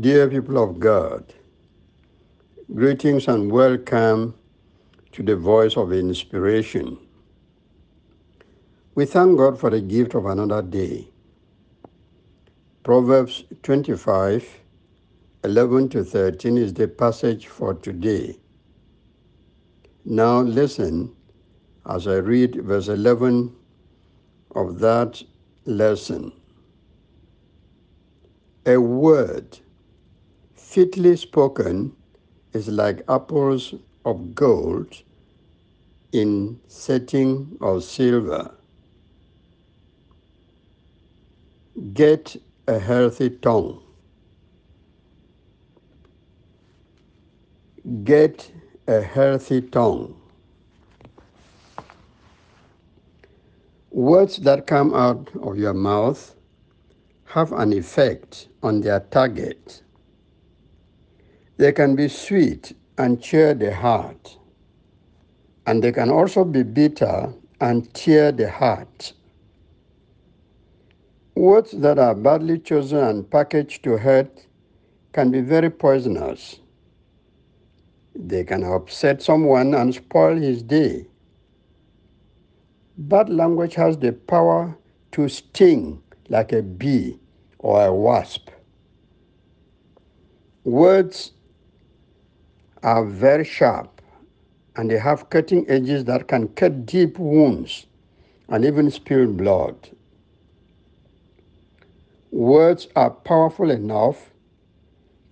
Dear people of God, greetings and welcome to the voice of inspiration. We thank God for the gift of another day. Proverbs 25 11 to 13 is the passage for today. Now listen as I read verse 11 of that lesson. A word fitly spoken is like apples of gold in setting of silver. Get a healthy tongue. Get a healthy tongue. Words that come out of your mouth have an effect on their target. They can be sweet and cheer the heart, and they can also be bitter and tear the heart. Words that are badly chosen and packaged to hurt can be very poisonous. They can upset someone and spoil his day. Bad language has the power to sting like a bee or a wasp. Words are very sharp and they have cutting edges that can cut deep wounds and even spill blood. Words are powerful enough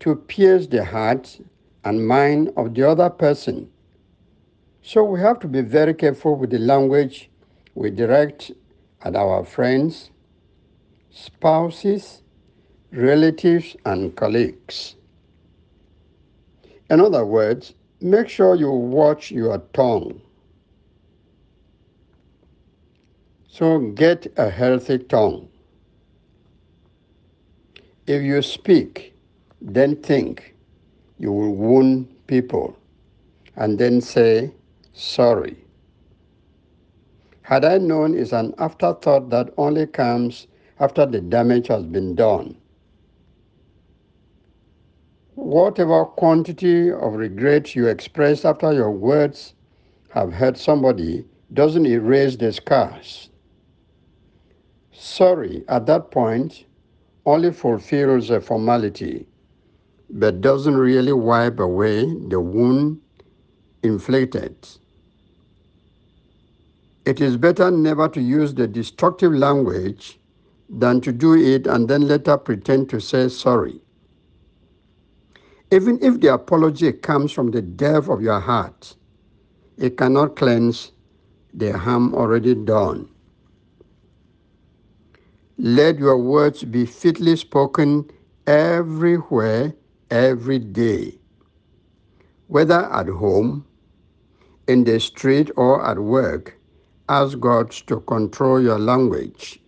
to pierce the heart and mind of the other person. So we have to be very careful with the language we direct at our friends, spouses, relatives, and colleagues. In other words, make sure you watch your tongue. So get a healthy tongue. If you speak, then think, you will wound people, and then say, sorry. Had I known is an afterthought that only comes after the damage has been done whatever quantity of regret you express after your words have hurt somebody doesn't erase the scars. Sorry at that point only fulfills a formality, but doesn't really wipe away the wound inflicted. It is better never to use the destructive language than to do it and then later pretend to say sorry. Even if the apology comes from the depth of your heart, it cannot cleanse the harm already done. Let your words be fitly spoken everywhere, every day. Whether at home, in the street, or at work, ask God to control your language.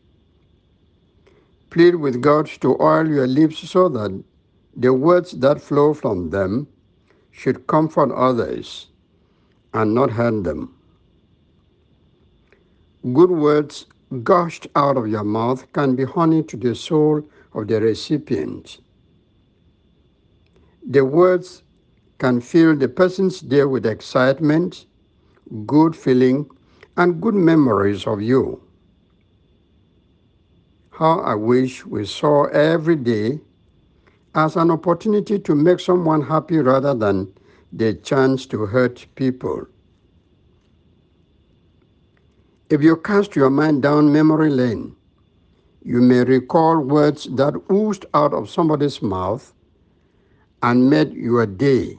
Plead with God to oil your lips so that the words that flow from them should comfort others and not hurt them. Good words gushed out of your mouth can be honey to the soul of the recipient. The words can fill the person's day with excitement, good feeling, and good memories of you. How I wish we saw every day as an opportunity to make someone happy rather than the chance to hurt people. If you cast your mind down memory lane, you may recall words that oozed out of somebody's mouth and made your day.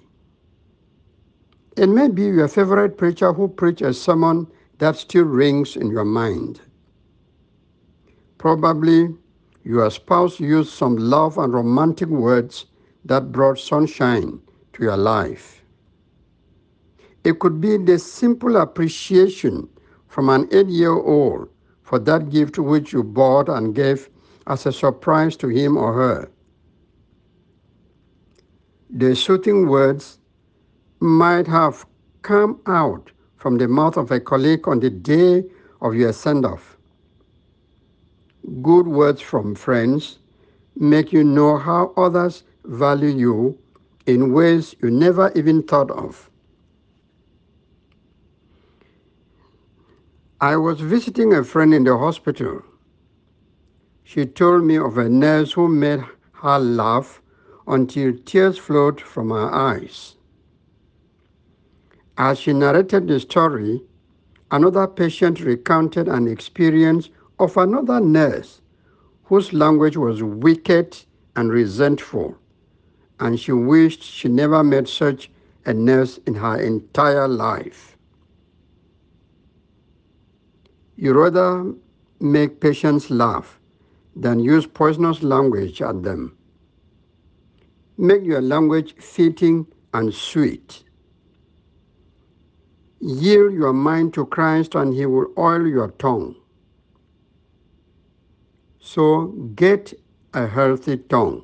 It may be your favorite preacher who preached a sermon that still rings in your mind. Probably your spouse used some love and romantic words that brought sunshine to your life. It could be the simple appreciation from an eight year old for that gift which you bought and gave as a surprise to him or her. The soothing words might have come out from the mouth of a colleague on the day of your send off good words from friends make you know how others value you in ways you never even thought of. I was visiting a friend in the hospital. She told me of a nurse who made her laugh until tears flowed from her eyes. As she narrated the story, another patient recounted an experience of another nurse whose language was wicked and resentful, and she wished she never met such a nurse in her entire life. You rather make patients laugh than use poisonous language at them. Make your language fitting and sweet. Yield your mind to Christ and he will oil your tongue. So get a healthy tongue.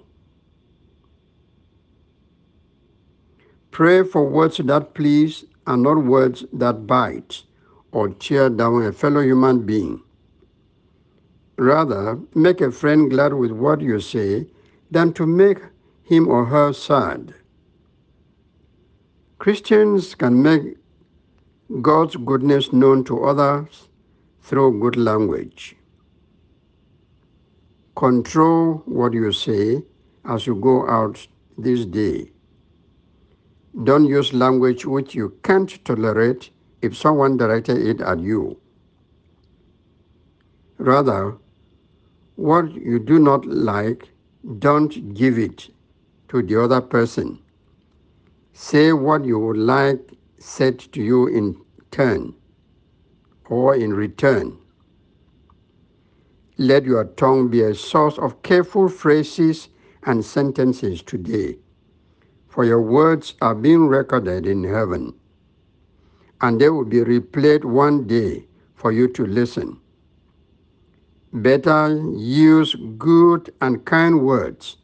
Pray for words that please and not words that bite or tear down a fellow human being. Rather, make a friend glad with what you say than to make him or her sad. Christians can make God's goodness known to others through good language. Control what you say as you go out this day. Don't use language which you can't tolerate if someone directed it at you. Rather, what you do not like, don't give it to the other person. Say what you would like said to you in turn or in return. Let your tongue be a source of careful phrases and sentences today, for your words are being recorded in heaven, and they will be replayed one day for you to listen. Better use good and kind words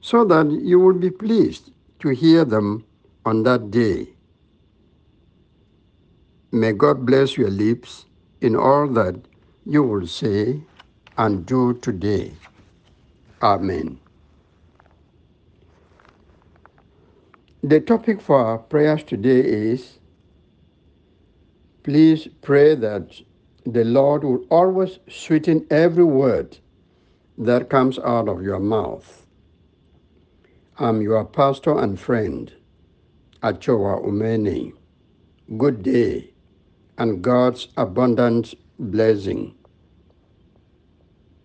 so that you will be pleased to hear them on that day. May God bless your lips in all that you will say and do today. Amen. The topic for our prayers today is please pray that the Lord will always sweeten every word that comes out of your mouth. I'm your pastor and friend, Achoa Umeni. Good day and God's abundant blessing.